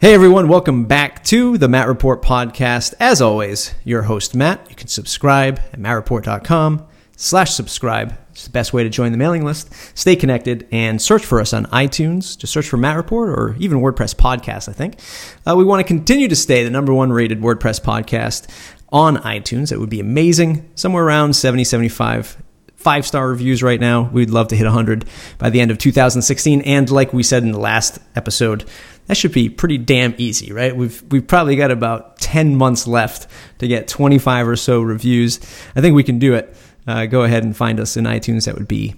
Hey everyone, welcome back to the Matt Report podcast. As always, your host Matt. You can subscribe at mattreport.com slash subscribe. It's the best way to join the mailing list. Stay connected and search for us on iTunes. Just search for Matt Report or even WordPress Podcast, I think. Uh, we want to continue to stay the number one rated WordPress podcast on iTunes. It would be amazing. Somewhere around 70, 75 five star reviews right now. We'd love to hit 100 by the end of 2016. And like we said in the last episode, that should be pretty damn easy, right? We've we've probably got about 10 months left to get 25 or so reviews. I think we can do it. Uh, go ahead and find us in iTunes. That would be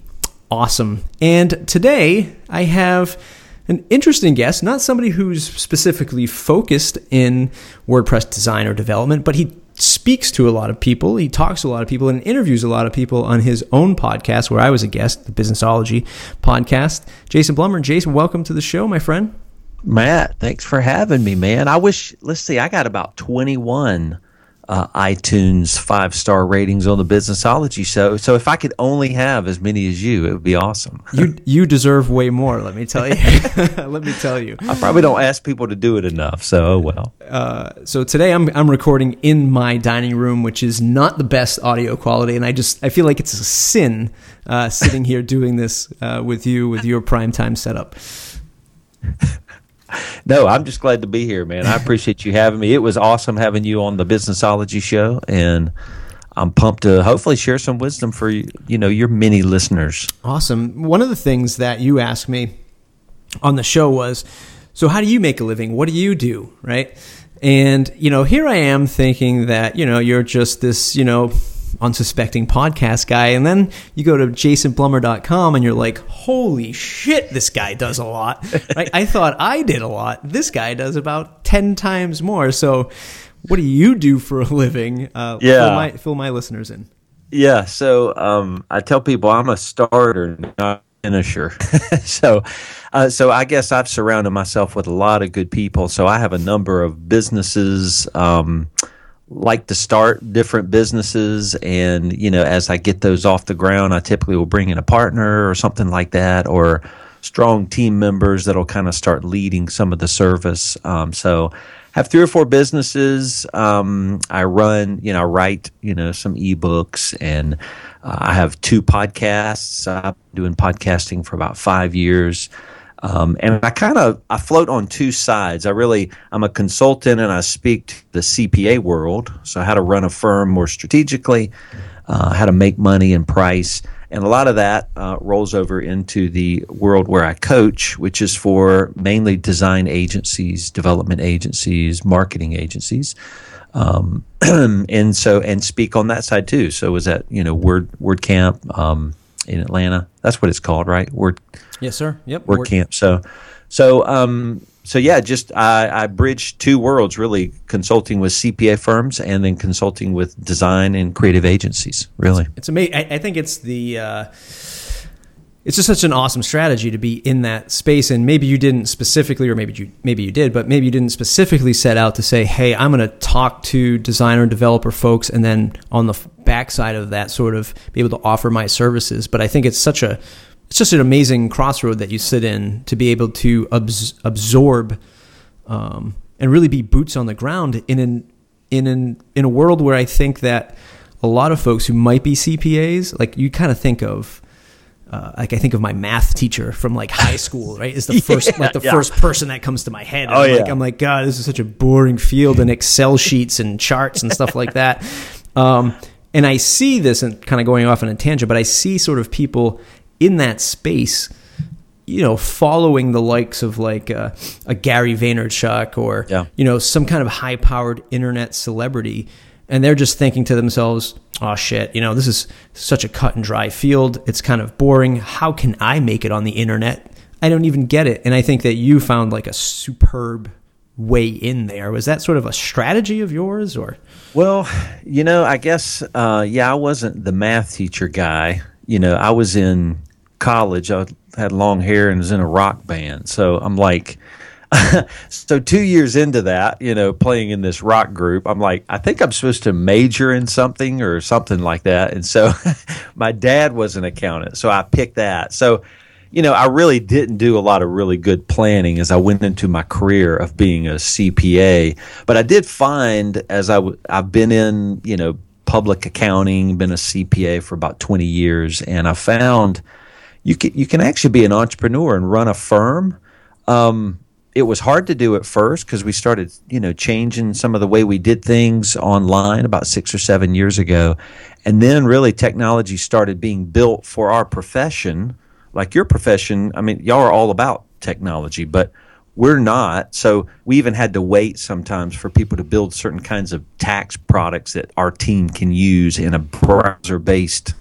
awesome. And today I have an interesting guest, not somebody who's specifically focused in WordPress design or development, but he speaks to a lot of people. He talks to a lot of people and interviews a lot of people on his own podcast, where I was a guest, the Businessology podcast. Jason Blumer. Jason, welcome to the show, my friend. Matt, thanks for having me, man. I wish, let's see, I got about 21 uh, iTunes five star ratings on the Businessology show. So if I could only have as many as you, it would be awesome. you you deserve way more. Let me tell you. let me tell you. I probably don't ask people to do it enough. So oh well. Uh, so today I'm I'm recording in my dining room, which is not the best audio quality, and I just I feel like it's a sin uh, sitting here doing this uh, with you with your prime time setup. no, I'm just glad to be here, man. I appreciate you having me. It was awesome having you on the Businessology show, and I'm pumped to hopefully share some wisdom for you, know, your many listeners. Awesome. One of the things that you asked me on the show was, so how do you make a living? What do you do, right? And you know, here I am thinking that you know you're just this, you know, unsuspecting podcast guy. And then you go to jasonblumer.com and you're like, holy shit, this guy does a lot. right? I thought I did a lot. This guy does about 10 times more. So what do you do for a living? Uh, yeah. Fill my, fill my listeners in. Yeah. So um, I tell people I'm a starter, not finisher. so, uh, so I guess I've surrounded myself with a lot of good people. So I have a number of businesses. Um, like to start different businesses and you know as i get those off the ground i typically will bring in a partner or something like that or strong team members that'll kind of start leading some of the service. Um, so have three or four businesses. Um, i run you know I write you know some ebooks and uh, i have two podcasts. I've been doing podcasting for about five years um, and I kind of I float on two sides. I really I'm a consultant and I speak to the CPA world, so how to run a firm more strategically, uh, how to make money and price, and a lot of that uh, rolls over into the world where I coach, which is for mainly design agencies, development agencies, marketing agencies. Um, and so and speak on that side too. So was that you know Word WordCamp um, in Atlanta? That's what it's called, right? Word Yes, sir. Yep. WordCamp. So, so, um, so yeah, just I, I bridge two worlds really consulting with CPA firms and then consulting with design and creative agencies. Really, it's, it's amazing. I, I, think it's the. Uh, it's just such an awesome strategy to be in that space and maybe you didn't specifically or maybe you maybe you did but maybe you didn't specifically set out to say hey i'm going to talk to designer and developer folks and then on the backside of that sort of be able to offer my services but i think it's such a it's just an amazing crossroad that you sit in to be able to abs- absorb um, and really be boots on the ground in an in an in a world where I think that a lot of folks who might be CPAs, like you kind of think of. Uh, like I think of my math teacher from like high school, right? Is the first like the yeah. first person that comes to my head. And oh, I'm yeah. like I'm like God, this is such a boring field and Excel sheets and charts and stuff like that. Um, and I see this and kind of going off on a tangent, but I see sort of people in that space, you know, following the likes of like a, a Gary Vaynerchuk or yeah. you know some kind of high-powered internet celebrity, and they're just thinking to themselves, "Oh shit, you know, this is such a cut and dry field. It's kind of boring. How can I make it on the internet? I don't even get it." And I think that you found like a superb way in there. Was that sort of a strategy of yours, or? Well, you know, I guess uh, yeah, I wasn't the math teacher guy. You know, I was in college, I had long hair and was in a rock band. So I'm like, so two years into that, you know, playing in this rock group, I'm like, I think I'm supposed to major in something or something like that. And so my dad was an accountant, so I picked that. So, you know, I really didn't do a lot of really good planning as I went into my career of being a CPA. But I did find as I w- I've been in, you know, public accounting, been a CPA for about 20 years, and I found you can you can actually be an entrepreneur and run a firm. Um, it was hard to do at first because we started, you know, changing some of the way we did things online about six or seven years ago, and then really technology started being built for our profession. Like your profession, I mean, y'all are all about technology, but we're not. So we even had to wait sometimes for people to build certain kinds of tax products that our team can use in a browser-based,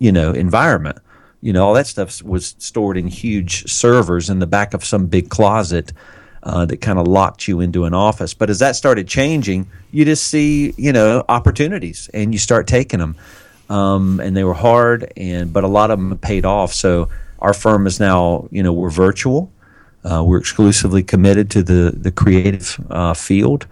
you know, environment you know all that stuff was stored in huge servers in the back of some big closet uh, that kind of locked you into an office. But as that started changing you just see you know opportunities and you start taking them um, and they were hard and but a lot of them paid off. So our firm is now you know we're virtual. Uh, we're exclusively committed to the the creative uh, field.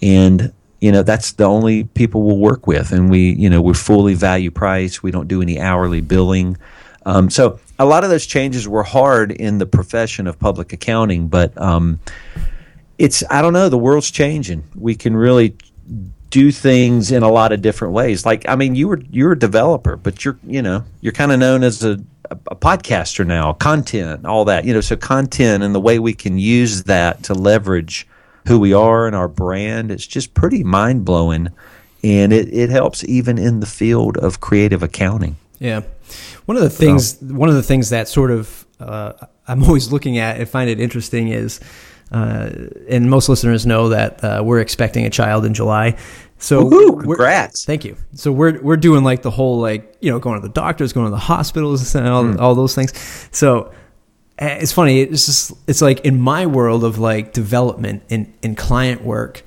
And you know that's the only people we'll work with. And we you know we're fully value price we don't do any hourly billing um, so a lot of those changes were hard in the profession of public accounting, but um, it's I don't know. The world's changing. We can really do things in a lot of different ways. Like I mean, you were you're a developer, but you're you know you're kind of known as a, a, a podcaster now, content, all that. You know, so content and the way we can use that to leverage who we are and our brand. It's just pretty mind blowing, and it, it helps even in the field of creative accounting. Yeah. One of the things, one of the things that sort of uh, I'm always looking at and find it interesting is, uh, and most listeners know that uh, we're expecting a child in July. So Woo-hoo, congrats! Thank you. So we're we're doing like the whole like you know going to the doctors, going to the hospitals, and all, mm. all those things. So eh, it's funny. It's just it's like in my world of like development and in client work,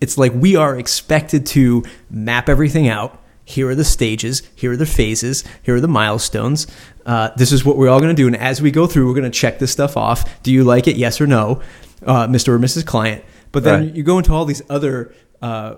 it's like we are expected to map everything out here are the stages, here are the phases, here are the milestones. Uh, this is what we're all going to do. And as we go through, we're going to check this stuff off. Do you like it? Yes or no, uh, Mr. or Mrs. Client. But then right. you go into all these other uh,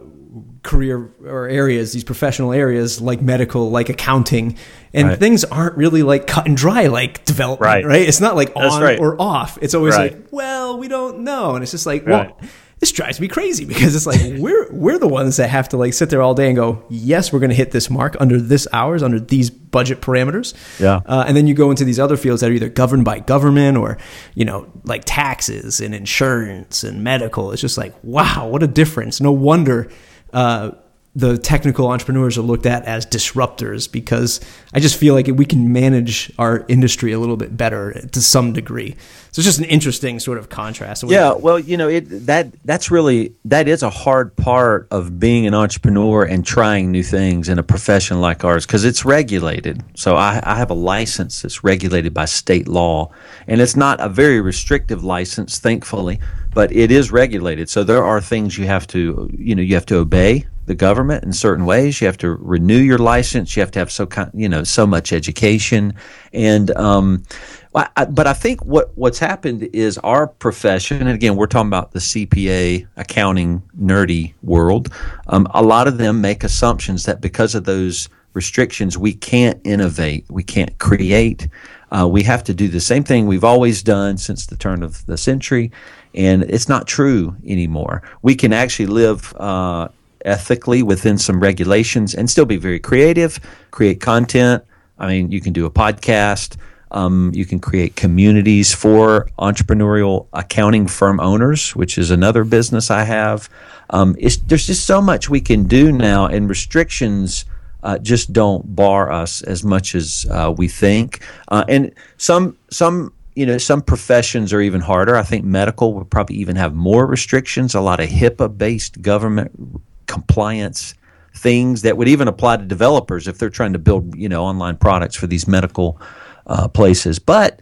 career or areas, these professional areas like medical, like accounting, and right. things aren't really like cut and dry like development, right? right? It's not like on or off. It's always like, well, we don't know, and it's just like, well this drives me crazy because it's like we're we're the ones that have to like sit there all day and go, yes, we're going to hit this mark under this hours under these budget parameters. Yeah, uh, and then you go into these other fields that are either governed by government or you know like taxes and insurance and medical. It's just like wow, what a difference! No wonder. Uh, the technical entrepreneurs are looked at as disruptors because I just feel like we can manage our industry a little bit better to some degree. So it's just an interesting sort of contrast. Yeah, well, you know, it that that's really that is a hard part of being an entrepreneur and trying new things in a profession like ours because it's regulated. So I, I have a license that's regulated by state law, and it's not a very restrictive license, thankfully, but it is regulated. So there are things you have to, you know, you have to obey the government in certain ways. You have to renew your license. You have to have so you know so much education, and um, I, but I think what what's happened is our profession, and again, we're talking about the CPA accounting nerdy world. Um, a lot of them make assumptions that because of those restrictions, we can't innovate, we can't create. Uh, we have to do the same thing we've always done since the turn of the century, and it's not true anymore. We can actually live uh, ethically within some regulations and still be very creative, create content. I mean, you can do a podcast. Um, you can create communities for entrepreneurial accounting firm owners, which is another business I have. Um, there's just so much we can do now, and restrictions uh, just don't bar us as much as uh, we think. Uh, and some some you know some professions are even harder. I think medical would probably even have more restrictions. A lot of HIPAA based government compliance things that would even apply to developers if they're trying to build you know online products for these medical uh, places. But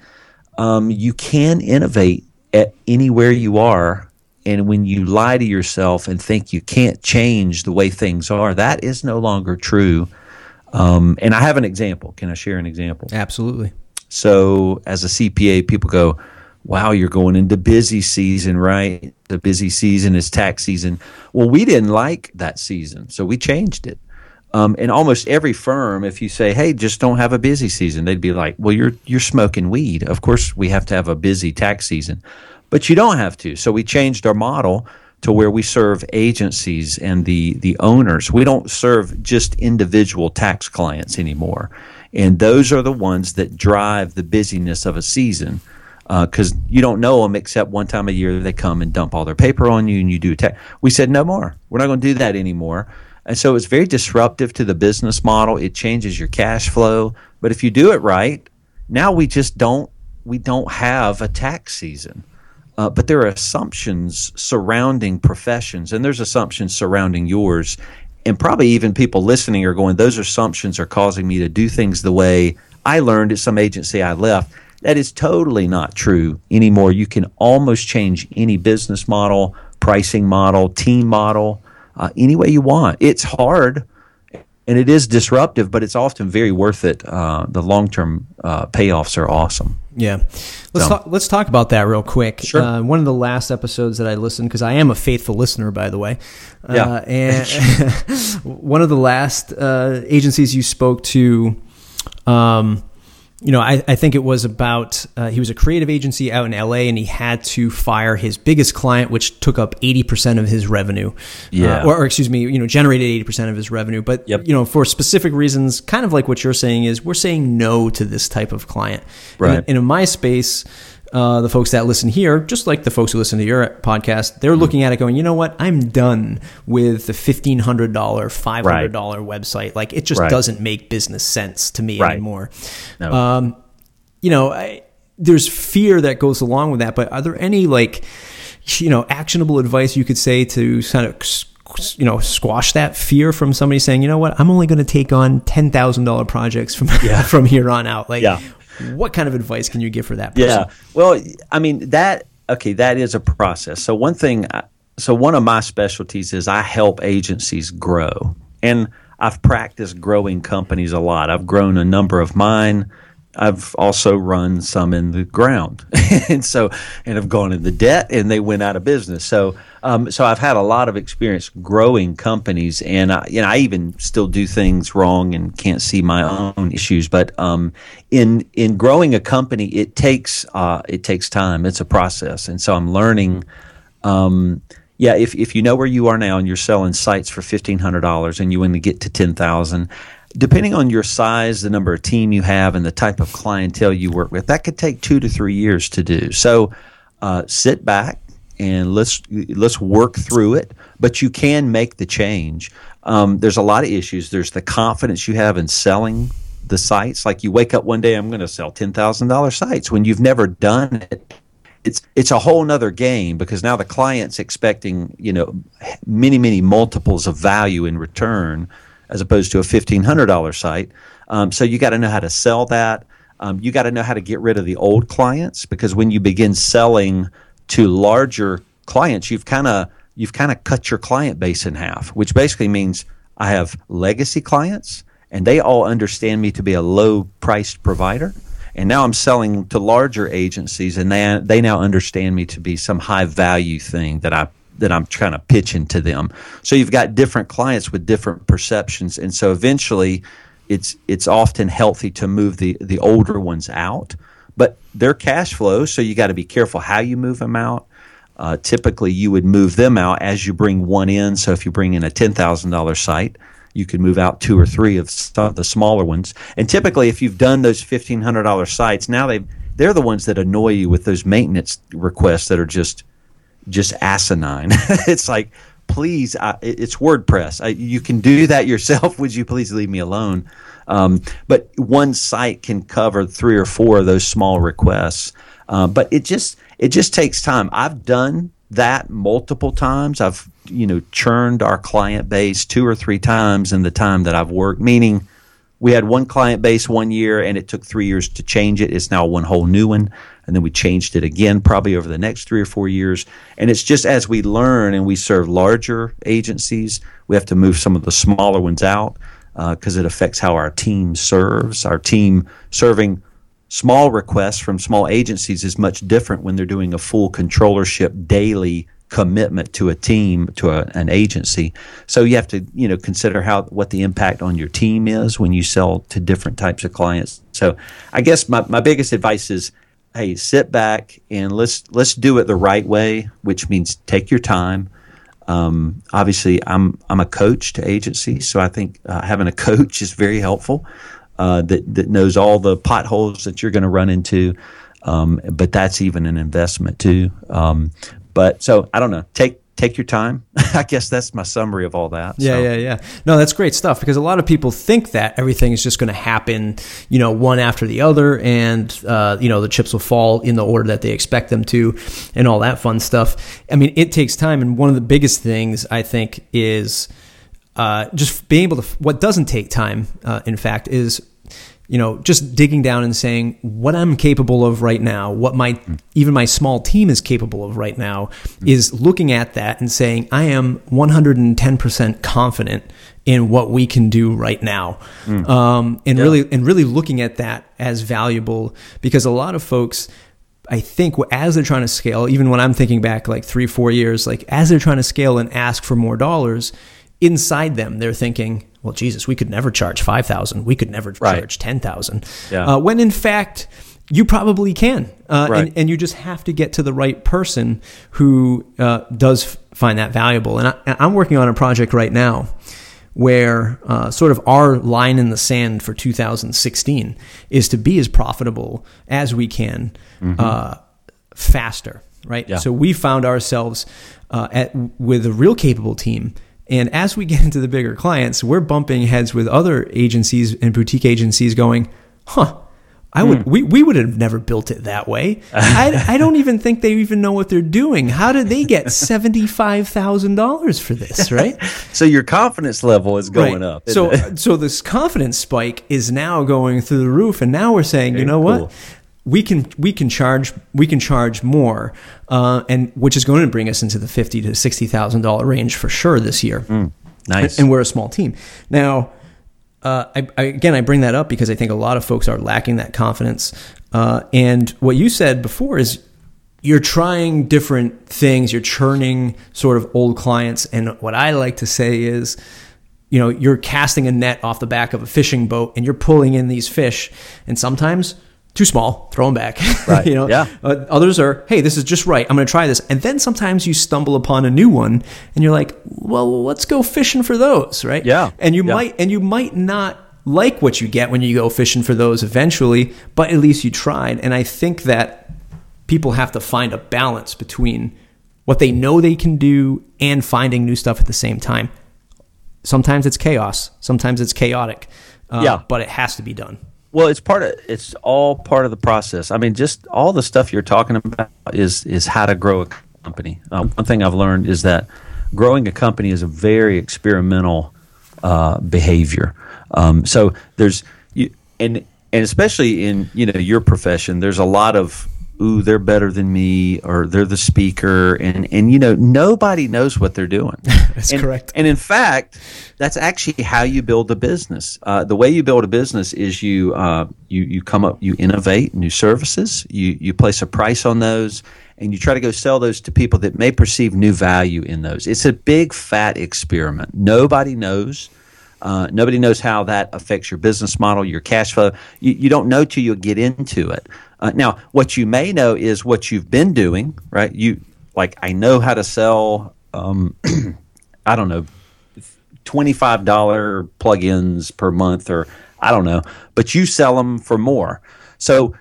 um, you can innovate at anywhere you are. And when you lie to yourself and think you can't change the way things are, that is no longer true. Um, and I have an example. Can I share an example? Absolutely. So, as a CPA, people go, wow, you're going into busy season, right? The busy season is tax season. Well, we didn't like that season, so we changed it. Um, and almost every firm, if you say, "Hey, just don't have a busy season," they'd be like, "Well, you're you're smoking weed. Of course, we have to have a busy tax season, but you don't have to." So we changed our model to where we serve agencies and the the owners. We don't serve just individual tax clients anymore, and those are the ones that drive the busyness of a season because uh, you don't know them except one time a year they come and dump all their paper on you and you do tax. We said no more. We're not going to do that anymore. And so it's very disruptive to the business model. It changes your cash flow. But if you do it right, now we just don't we don't have a tax season. Uh, but there are assumptions surrounding professions, and there's assumptions surrounding yours, and probably even people listening are going. Those assumptions are causing me to do things the way I learned at some agency I left. That is totally not true anymore. You can almost change any business model, pricing model, team model uh, any way you want. It's hard and it is disruptive, but it's often very worth it. Uh, the long term uh, payoffs are awesome. Yeah, let's so. talk, let's talk about that real quick. Sure. Uh, one of the last episodes that I listened because I am a faithful listener, by the way. Uh, yeah. and one of the last uh, agencies you spoke to. Um, you know, I, I think it was about uh, he was a creative agency out in LA and he had to fire his biggest client, which took up 80% of his revenue. Yeah. Uh, or, or, excuse me, you know, generated 80% of his revenue. But, yep. you know, for specific reasons, kind of like what you're saying is we're saying no to this type of client. Right. And, and in my space, uh, the folks that listen here, just like the folks who listen to your podcast, they're mm-hmm. looking at it going, you know what? I'm done with the $1,500, $500 right. website. Like, it just right. doesn't make business sense to me right. anymore. No. Um, you know, I, there's fear that goes along with that, but are there any, like, you know, actionable advice you could say to kind of you know squash that fear from somebody saying you know what i'm only going to take on $10000 projects from yeah. from here on out like yeah. What kind of advice can you give for that person? Yeah. Well, I mean, that, okay, that is a process. So, one thing, so one of my specialties is I help agencies grow. And I've practiced growing companies a lot. I've grown a number of mine. I've also run some in the ground, and so and have gone into debt, and they went out of business. So, um, so I've had a lot of experience growing companies, and I, you know, I even still do things wrong and can't see my own issues. But um, in in growing a company, it takes uh, it takes time. It's a process, and so I'm learning. Um, yeah, if, if you know where you are now and you're selling sites for fifteen hundred dollars and you want to get to ten thousand, depending on your size, the number of team you have, and the type of clientele you work with, that could take two to three years to do. So uh, sit back and let's let's work through it. But you can make the change. Um, there's a lot of issues. There's the confidence you have in selling the sites. Like you wake up one day, I'm going to sell ten thousand dollar sites when you've never done it. It's it's a whole nother game because now the client's expecting you know many many multiples of value in return as opposed to a $1,500 site. Um, so you got to know how to sell that. Um, you got to know how to get rid of the old clients because when you begin selling to larger clients, you've kind of you've kind of cut your client base in half, which basically means I have legacy clients and they all understand me to be a low priced provider. And now I'm selling to larger agencies and they, they now understand me to be some high value thing that I that I'm trying to pitch into them. So you've got different clients with different perceptions, and so eventually, it's it's often healthy to move the the older ones out, but they're cash flow, so you got to be careful how you move them out. Uh, typically, you would move them out as you bring one in. So if you bring in a ten thousand dollar site, you could move out two or three of the smaller ones. And typically, if you've done those fifteen hundred dollar sites, now they they're the ones that annoy you with those maintenance requests that are just just asinine. it's like, please, I, it's WordPress. I, you can do that yourself. Would you please leave me alone? Um, but one site can cover three or four of those small requests. Uh, but it just it just takes time. I've done that multiple times. I've you know churned our client base two or three times in the time that I've worked. Meaning, we had one client base one year, and it took three years to change it. It's now one whole new one and then we changed it again probably over the next three or four years. And it's just as we learn and we serve larger agencies, we have to move some of the smaller ones out because uh, it affects how our team serves. Our team serving small requests from small agencies is much different when they're doing a full controllership daily commitment to a team to a, an agency. So you have to you know consider how what the impact on your team is when you sell to different types of clients. So i guess my, my biggest advice is hey sit back and let's let's do it the right way which means take your time. Um, obviously i'm i'm a coach to agencies so i think uh, having a coach is very helpful uh, that that knows all the potholes that you're going to run into. Um, but that's even an investment too. Um, but so I don't know. Take take your time. I guess that's my summary of all that. Yeah, so. yeah, yeah. No, that's great stuff because a lot of people think that everything is just going to happen, you know, one after the other, and uh, you know the chips will fall in the order that they expect them to, and all that fun stuff. I mean, it takes time, and one of the biggest things I think is uh, just being able to. What doesn't take time, uh, in fact, is you know, just digging down and saying what I'm capable of right now, what my even my small team is capable of right now, is looking at that and saying I am 110% confident in what we can do right now, mm. um, and yeah. really and really looking at that as valuable because a lot of folks. I think as they're trying to scale, even when I'm thinking back like three, four years, like as they're trying to scale and ask for more dollars, inside them they're thinking, well, Jesus, we could never charge 5,000. We could never right. charge 10,000. Yeah. Uh, when in fact, you probably can. Uh, right. and, and, you just have to get to the right person who uh, does find that valuable. And I, am working on a project right now where uh, sort of our line in the sand for 2016 is to be as profitable as we can mm-hmm. Uh, faster, right? Yeah. So we found ourselves uh, at, with a real capable team and as we get into the bigger clients, we're bumping heads with other agencies and boutique agencies going, huh, I would, mm. we, we would have never built it that way. I, I don't even think they even know what they're doing. How did they get $75,000 for this, right? so your confidence level is going right. up. So, so this confidence spike is now going through the roof. And now we're saying, Very you know cool. what? We can we can charge we can charge more, uh, and which is going to bring us into the fifty to sixty thousand dollar range for sure this year. Mm, nice, and, and, we're a small team now. Uh, I, I, again, I bring that up because I think a lot of folks are lacking that confidence. Uh, and what you said before is you're trying different things. You're churning sort of old clients, and what I like to say is you know you're casting a net off the back of a fishing boat and you're pulling in these fish and sometimes too small, throw them back. Right. you know. Yeah. Uh, others are, hey, this is just right. I'm going to try this, and then sometimes you stumble upon a new one, and you're like, well, let's go fishing for those, right? Yeah. And you yeah. might, and you might not like what you get when you go fishing for those eventually, but at least you tried. And I think that people have to find a balance between what they know they can do and finding new stuff at the same time. Sometimes it's chaos. Sometimes it's chaotic. Uh, yeah. But it has to be done. Well, it's part of it's all part of the process. I mean, just all the stuff you're talking about is is how to grow a company. Uh, one thing I've learned is that growing a company is a very experimental uh, behavior. Um, so there's you and and especially in you know your profession, there's a lot of ooh, they're better than me, or they're the speaker, and and you know nobody knows what they're doing. that's and, correct. And in fact, that's actually how you build a business. Uh, the way you build a business is you uh, you you come up, you innovate new services, you you place a price on those, and you try to go sell those to people that may perceive new value in those. It's a big fat experiment. Nobody knows. Uh, nobody knows how that affects your business model, your cash flow. You, you don't know till you get into it. Uh, now, what you may know is what you've been doing, right? You like I know how to sell. Um, I don't know, twenty five dollar plugins per month, or I don't know, but you sell them for more. So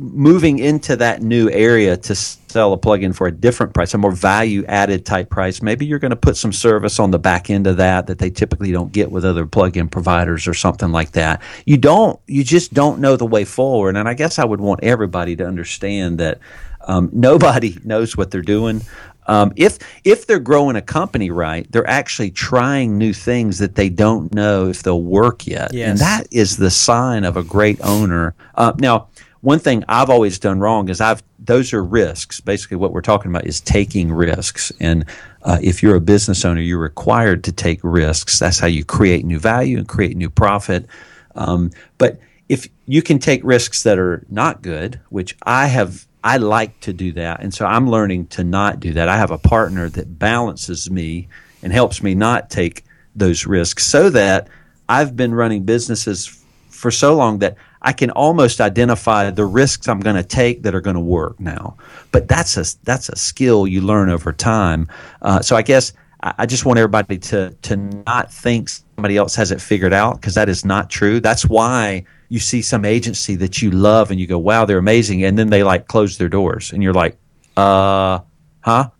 moving into that new area to sell a plugin for a different price, a more value added type price, maybe you're going to put some service on the back end of that that they typically don't get with other plugin providers or something like that. You don't, you just don't know the way forward. And I guess I would want everybody to understand that um, nobody knows what they're doing. Um, if if they're growing a company right, they're actually trying new things that they don't know if they'll work yet, yes. and that is the sign of a great owner. Uh, now, one thing I've always done wrong is I've those are risks. Basically, what we're talking about is taking risks, and uh, if you're a business owner, you're required to take risks. That's how you create new value and create new profit. Um, but if you can take risks that are not good, which I have I like to do that. And so I'm learning to not do that. I have a partner that balances me and helps me not take those risks so that I've been running businesses for so long that I can almost identify the risks I'm going to take that are going to work now. But that's a that's a skill you learn over time. Uh, so I guess I, I just want everybody to to not think somebody else has it figured out because that is not true. That's why you see some agency that you love and you go, "Wow, they're amazing," and then they like close their doors, and you're like, "Uh, huh."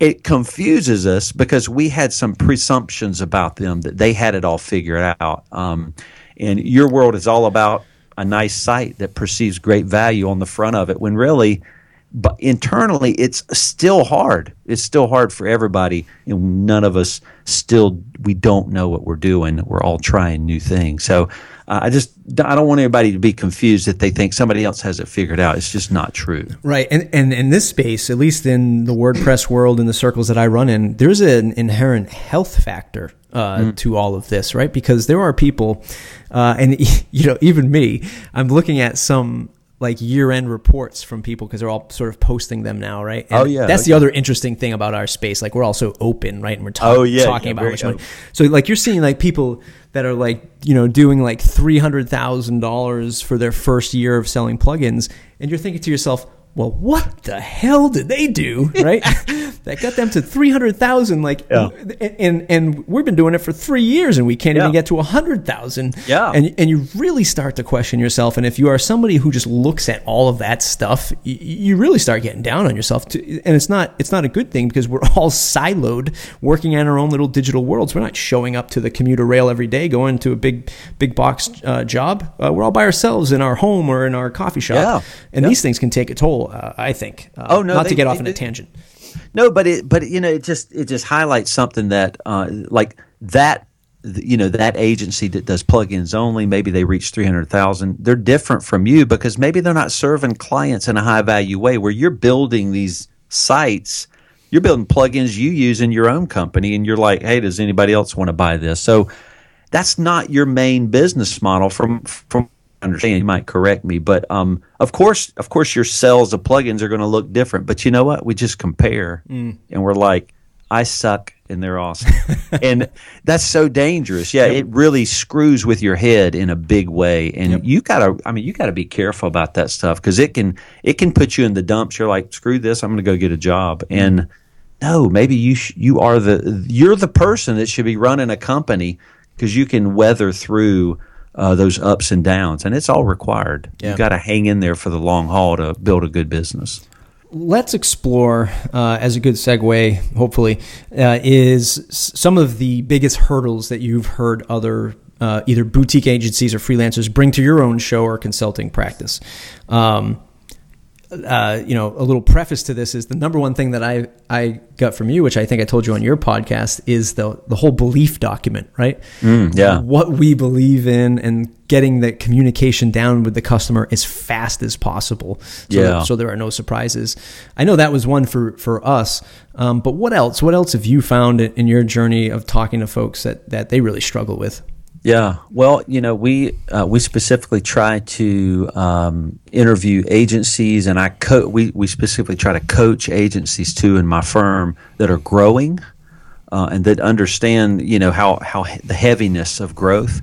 It confuses us because we had some presumptions about them that they had it all figured out. Um, and your world is all about a nice site that perceives great value on the front of it when really but internally it's still hard. It's still hard for everybody and none of us still we don't know what we're doing. We're all trying new things. So uh, i just i don't want anybody to be confused that they think somebody else has it figured out it's just not true right and and in this space at least in the wordpress world in the circles that i run in there's an inherent health factor uh, mm. to all of this, right? Because there are people, uh, and you know, even me, I'm looking at some like year-end reports from people because they're all sort of posting them now, right? And oh yeah, that's okay. the other interesting thing about our space. Like we're also open, right? And we're oh, yeah, talking yeah, about how much money. So like you're seeing like people that are like you know doing like three hundred thousand dollars for their first year of selling plugins, and you're thinking to yourself, well, what the hell did they do, right? that got them to 300,000 like yeah. and and we've been doing it for 3 years and we can't yeah. even get to 100,000. Yeah. And and you really start to question yourself and if you are somebody who just looks at all of that stuff, you, you really start getting down on yourself to, and it's not it's not a good thing because we're all siloed working in our own little digital worlds. We're not showing up to the commuter rail every day going to a big big box uh, job. Uh, we're all by ourselves in our home or in our coffee shop. Yeah. And these things can take a toll, uh, I think. Uh, oh no, not they, to get off on a tangent. No, but it but you know it just it just highlights something that uh, like that you know that agency that does plugins only maybe they reach 300,000 they're different from you because maybe they're not serving clients in a high value way where you're building these sites you're building plugins you use in your own company and you're like hey does anybody else want to buy this so that's not your main business model from from understand. You might correct me, but um, of course, of course, your sales of plugins are going to look different. But you know what? We just compare, mm. and we're like, I suck, and they're awesome, and that's so dangerous. Yeah, yep. it really screws with your head in a big way, and yep. you gotta. I mean, you gotta be careful about that stuff because it can it can put you in the dumps. You're like, screw this, I'm going to go get a job, mm. and no, maybe you sh- you are the you're the person that should be running a company because you can weather through uh, those ups and downs, and it's all required. Yeah. You've got to hang in there for the long haul to build a good business. Let's explore, uh, as a good segue, hopefully, uh, is some of the biggest hurdles that you've heard other uh, either boutique agencies or freelancers bring to your own show or consulting practice. Um, uh, you know, a little preface to this is the number one thing that I, I got from you, which I think I told you on your podcast, is the the whole belief document, right? Mm, yeah. What we believe in and getting the communication down with the customer as fast as possible. So, yeah. So there are no surprises. I know that was one for for us. Um, but what else? What else have you found in your journey of talking to folks that that they really struggle with? Yeah, well, you know, we uh, we specifically try to um, interview agencies, and I co- we we specifically try to coach agencies too in my firm that are growing uh, and that understand, you know, how how the heaviness of growth.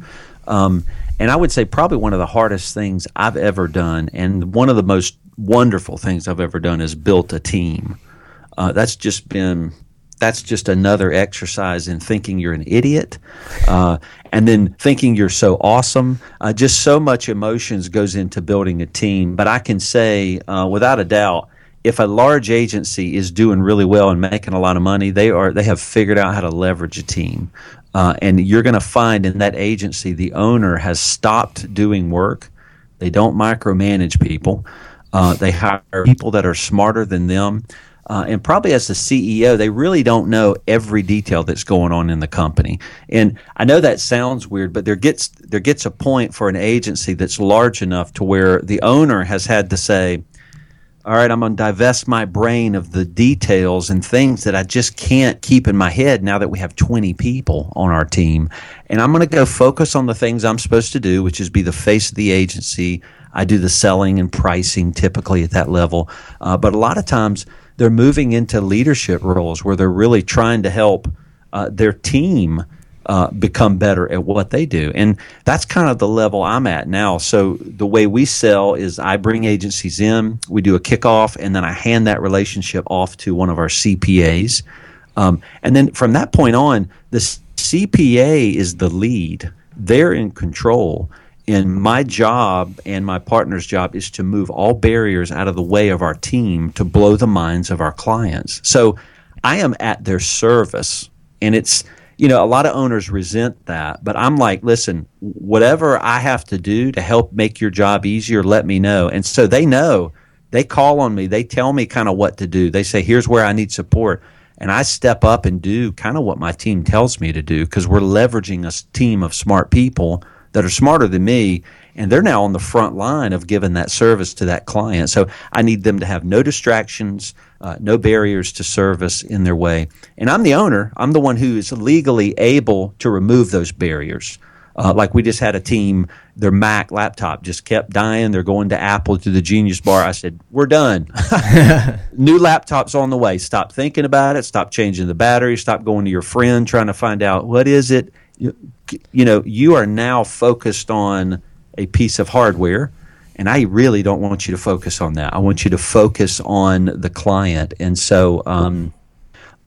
Um, and I would say probably one of the hardest things I've ever done, and one of the most wonderful things I've ever done, is built a team. Uh, that's just been that's just another exercise in thinking you're an idiot uh, and then thinking you're so awesome. Uh, just so much emotions goes into building a team. But i can say uh, without a doubt if a large agency is doing really well and making a lot of money they are they have figured out how to leverage a team. Uh, and you're going to find in that agency the owner has stopped doing work. They don't micromanage people. Uh, they hire people that are smarter than them uh, and probably as the CEO, they really don't know every detail that's going on in the company. And I know that sounds weird, but there gets there gets a point for an agency that's large enough to where the owner has had to say, "All right, I'm going to divest my brain of the details and things that I just can't keep in my head now that we have 20 people on our team, and I'm going to go focus on the things I'm supposed to do, which is be the face of the agency." I do the selling and pricing typically at that level. Uh, but a lot of times they're moving into leadership roles where they're really trying to help uh, their team uh, become better at what they do. And that's kind of the level I'm at now. So the way we sell is I bring agencies in, we do a kickoff, and then I hand that relationship off to one of our CPAs. Um, and then from that point on, the CPA is the lead. They're in control. And my job and my partner's job is to move all barriers out of the way of our team to blow the minds of our clients. So I am at their service. And it's, you know, a lot of owners resent that. But I'm like, listen, whatever I have to do to help make your job easier, let me know. And so they know. They call on me. They tell me kind of what to do. They say, here's where I need support and I step up and do kind of what my team tells me to do because we're leveraging a team of smart people that are smarter than me and they're now on the front line of giving that service to that client so i need them to have no distractions uh, no barriers to service in their way and i'm the owner i'm the one who is legally able to remove those barriers uh, like we just had a team, their Mac laptop just kept dying. They're going to Apple to the Genius Bar. I said, "We're done. New laptops on the way. Stop thinking about it. Stop changing the battery. Stop going to your friend trying to find out what is it. You, you know, you are now focused on a piece of hardware." And I really don't want you to focus on that. I want you to focus on the client. And so, um,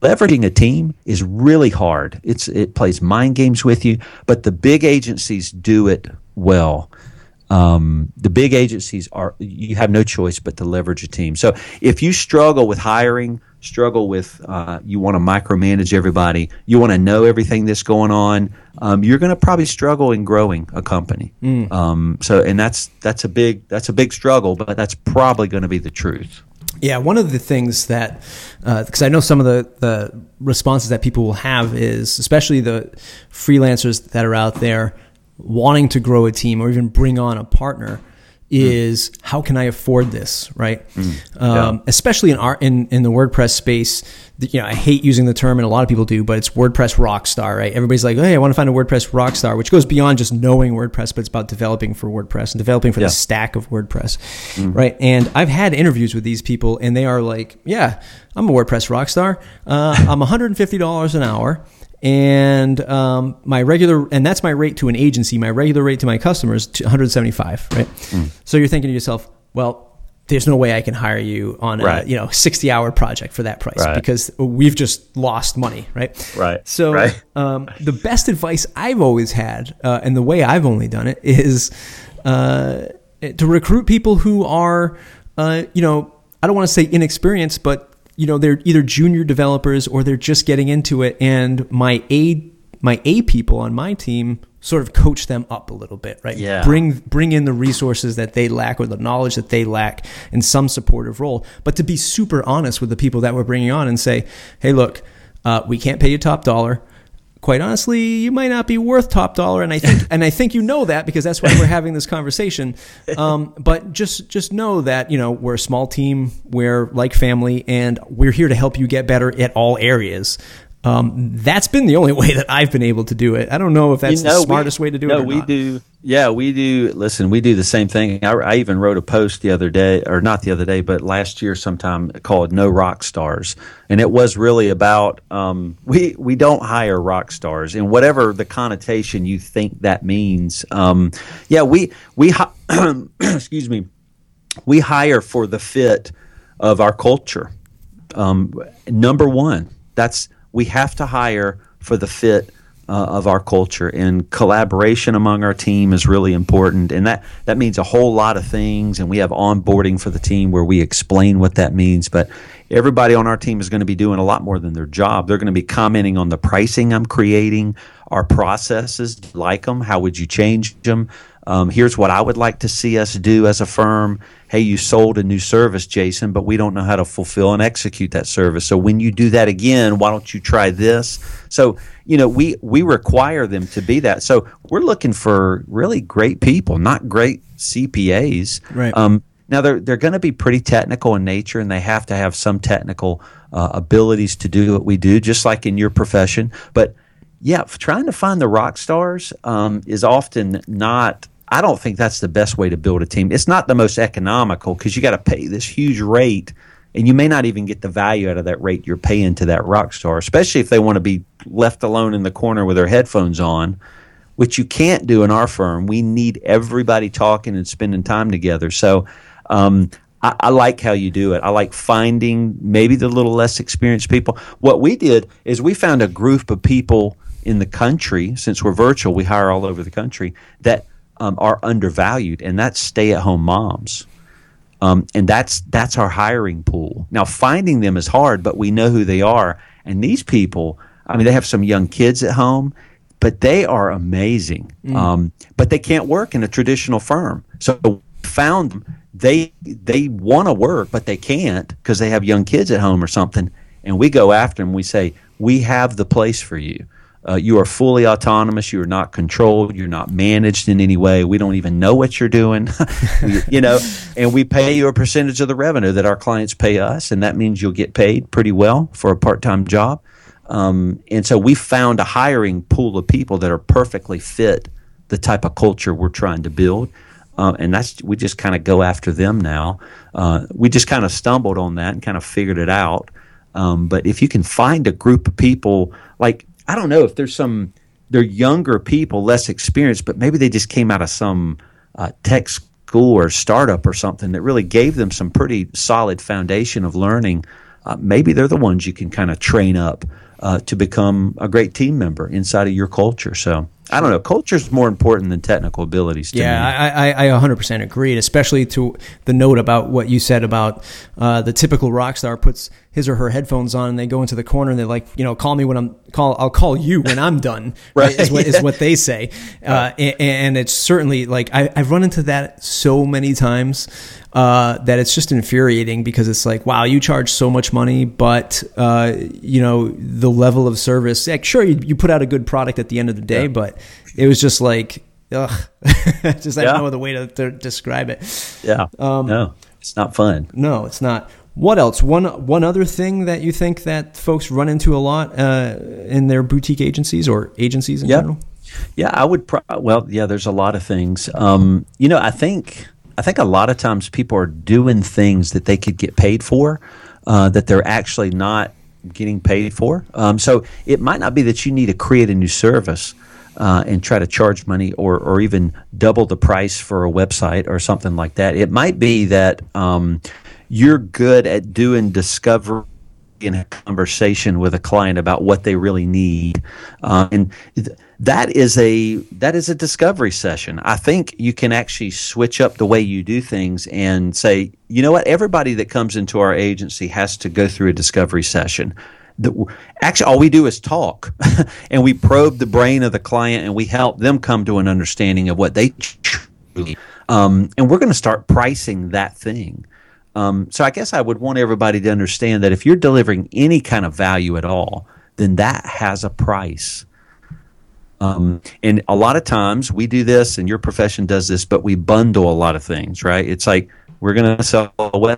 leveraging a team is really hard. It's it plays mind games with you, but the big agencies do it well. Um, the big agencies are you have no choice but to leverage a team. So if you struggle with hiring, struggle with uh, you want to micromanage everybody, you want to know everything that's going on, um, you're going to probably struggle in growing a company. Mm. Um, so and that's that's a big that's a big struggle, but that's probably going to be the truth. Yeah, one of the things that, because uh, I know some of the, the responses that people will have is, especially the freelancers that are out there wanting to grow a team or even bring on a partner, is mm. how can I afford this, right? Mm. Um, yeah. Especially in our in in the WordPress space, you know, I hate using the term, and a lot of people do, but it's WordPress rockstar, right? Everybody's like, hey, I want to find a WordPress rockstar, which goes beyond just knowing WordPress, but it's about developing for WordPress and developing for yeah. the stack of WordPress, mm. right? And I've had interviews with these people, and they are like, yeah, I'm a WordPress rockstar. Uh, I'm $150 an hour and um, my regular and that's my rate to an agency my regular rate to my customers 175 right mm. so you're thinking to yourself well there's no way I can hire you on a you know 60 hour project for that price right. because we've just lost money, right? Right. So right. Um, the best advice I've always had, uh, and the way I've only done it, is uh, to recruit people who are, uh, you know, I don't want to say inexperienced, but you know they're either junior developers or they're just getting into it. And my a my a people on my team sort of coach them up a little bit right? Yeah. Bring bring in the resources that they lack or the knowledge that they lack in some supportive role. But to be super honest with the people that we're bringing on and say hey look uh, we can't pay you top dollar quite honestly, you might not be worth top dollar, and I think and I think you know that because that's why we're having this conversation. Um, but just just know that you know we're a small team, we're like family, and we're here to help you get better at all areas. Um, that's been the only way that I've been able to do it. I don't know if that's you know, the smartest we, way to do no, it. No, we not. do. Yeah, we do. Listen, we do the same thing. I, I, even wrote a post the other day, or not the other day, but last year sometime called "No Rock Stars," and it was really about um, we we don't hire rock stars, and whatever the connotation you think that means. Um, yeah, we we excuse me, we hire for the fit of our culture. Um, number one, that's we have to hire for the fit uh, of our culture and collaboration among our team is really important and that that means a whole lot of things and we have onboarding for the team where we explain what that means but everybody on our team is going to be doing a lot more than their job. They're going to be commenting on the pricing i'm creating our processes like them how would you change them um, here's what I would like to see us do as a firm. Hey, you sold a new service, Jason, but we don't know how to fulfill and execute that service. So when you do that again, why don't you try this? So, you know, we, we require them to be that. So we're looking for really great people, not great CPAs. Right. Um, now they're they're going to be pretty technical in nature, and they have to have some technical uh, abilities to do what we do, just like in your profession. But yeah, trying to find the rock stars um, is often not I don't think that's the best way to build a team. It's not the most economical because you got to pay this huge rate, and you may not even get the value out of that rate you're paying to that rock star, especially if they want to be left alone in the corner with their headphones on, which you can't do in our firm. We need everybody talking and spending time together. So. Um, I, I, like how you do it. I like finding maybe the little less experienced people. What we did is we found a group of people in the country, since we're virtual, we hire all over the country, that um, are undervalued, and that's stay at home moms. Um, and that's that's our hiring pool. Now finding them is hard, but we know who they are. And these people, I mean, they have some young kids at home, but they are amazing. Mm. Um, but they can't work in a traditional firm. So we found them. They they want to work, but they can't because they have young kids at home or something. And we go after them. We say, we have the place for you. Uh, you are fully autonomous. You are not controlled. You're not managed in any way. We don't even know what you're doing, you know. And we pay you a percentage of the revenue that our clients pay us, and that means you'll get paid pretty well for a part-time job. Um, and so we found a hiring pool of people that are perfectly fit the type of culture we're trying to build. Uh, and that's we just kind of go after them now. Uh, we just kind of stumbled on that and kind of figured it out. Um, but if you can find a group of people like I don't know if there's some they're younger people, less experienced, but maybe they just came out of some uh, tech school or startup or something that really gave them some pretty solid foundation of learning. Uh, maybe they're the ones you can kind of train up uh, to become a great team member inside of your culture. So I don't know. Culture is more important than technical abilities. yeah, I, I, I 100% agreed, especially to the note about what you said about uh, the typical rock star puts his or her headphones on and they go into the corner and they're like, you know, call me when I'm call. I'll call you when I'm done. right, is, what, yeah. is what they say. Uh, and, and, it's certainly like I, I've run into that so many times uh, that it's just infuriating because it's like, wow, you charge so much money, but uh, you know the level of service. Like, sure, you, you, put out a good product at the end of the day, yeah. but it was just like, ugh, just I yeah. don't know the way to, to, describe it. Yeah, um, no, it's not fun. No, it's not. What else? One one other thing that you think that folks run into a lot uh, in their boutique agencies or agencies in yep. general. Yeah, I would. Pro- well, yeah, there's a lot of things. Um, you know, I think I think a lot of times people are doing things that they could get paid for uh, that they're actually not getting paid for. Um, so it might not be that you need to create a new service. Uh, and try to charge money or, or even double the price for a website or something like that. It might be that um, you're good at doing discovery in a conversation with a client about what they really need, uh, and th- that is a that is a discovery session. I think you can actually switch up the way you do things and say, you know what, everybody that comes into our agency has to go through a discovery session. The, actually, all we do is talk, and we probe the brain of the client, and we help them come to an understanding of what they truly. Um, and we're going to start pricing that thing. Um, so I guess I would want everybody to understand that if you're delivering any kind of value at all, then that has a price. Um, and a lot of times we do this, and your profession does this, but we bundle a lot of things, right? It's like we're going to sell a website.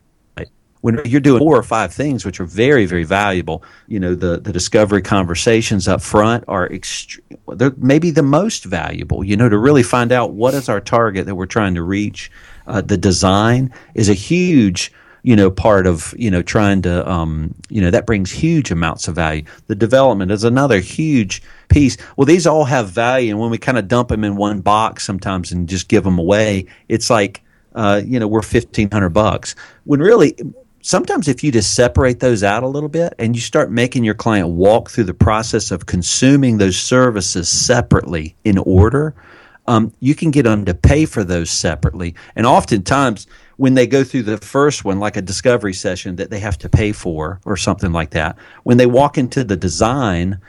When you're doing four or five things, which are very, very valuable, you know, the, the discovery conversations up front are ext- they're maybe the most valuable, you know, to really find out what is our target that we're trying to reach. Uh, the design is a huge you know part of you know trying to um, you know that brings huge amounts of value. The development is another huge piece. Well these all have value and when we kind of dump them in one box sometimes and just give them away it's like uh, you know we're 1500 bucks. When really sometimes if you just separate those out a little bit and you start making your client walk through the process of consuming those services separately in order um, you can get them to pay for those separately. And oftentimes, when they go through the first one, like a discovery session that they have to pay for or something like that, when they walk into the design,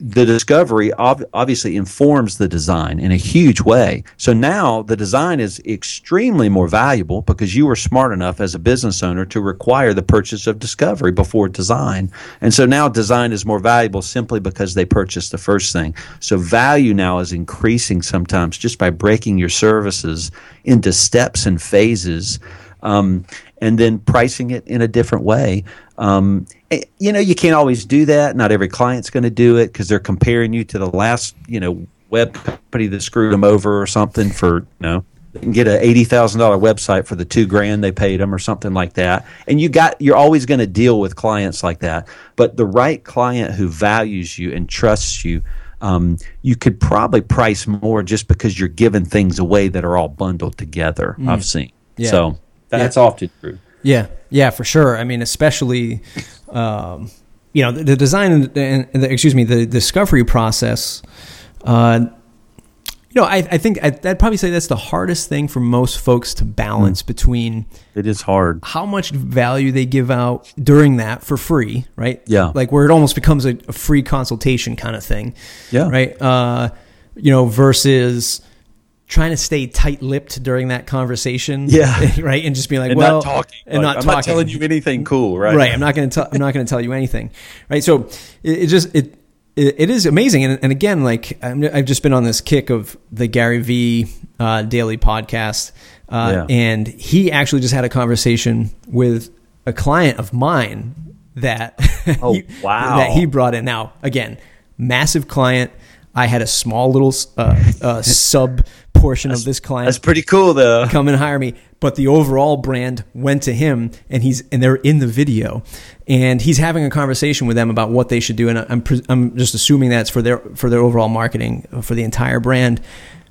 the discovery obviously informs the design in a huge way. So now the design is extremely more valuable because you were smart enough as a business owner to require the purchase of discovery before design. And so now design is more valuable simply because they purchased the first thing. So value now is increasing sometimes just by breaking your services into steps and phases. Um, and then pricing it in a different way. Um, eh, you know, you can't always do that. Not every client's going to do it because they're comparing you to the last, you know, web company that screwed them over or something for you know they can get an eighty thousand dollar website for the two grand they paid them or something like that. And you got you're always going to deal with clients like that. But the right client who values you and trusts you, um, you could probably price more just because you're giving things away that are all bundled together. Mm. I've seen. Yeah. So that's Yeah. often true. Yeah, yeah, for sure. I mean, especially, um, you know, the, the design and, and the, excuse me, the discovery process. Uh, you know, I, I think I'd, I'd probably say that's the hardest thing for most folks to balance Hmm. between It is hard. how much value they give out during that for free, right? Yeah. Like where it almost becomes a, a free consultation kind of thing. Yeah. Right. Uh, you know, versus trying to stay tight-lipped during that conversation. Yeah. Right. And just being like, And well, not talking. and Like, not I'm talking. not telling you anything cool, right? Right. I'm not going to tell. I'm not going to tell you anything. Right. So it, it just it, it it is amazing. And, and again, like I'm, I've just been on this kick of the Gary Vee uh, daily podcast, uh, Yeah. and he actually just had a conversation with a client of mine that Oh, wow. that he brought in. Now again, massive client. I had a small little uh, uh, sub portion of this client That's pretty cool, though. come and hire me but the overall brand went to him and he's and they're in the video and he's having a conversation with them about what they should do and i'm, I'm just assuming that's for their for their overall marketing uh, for the entire brand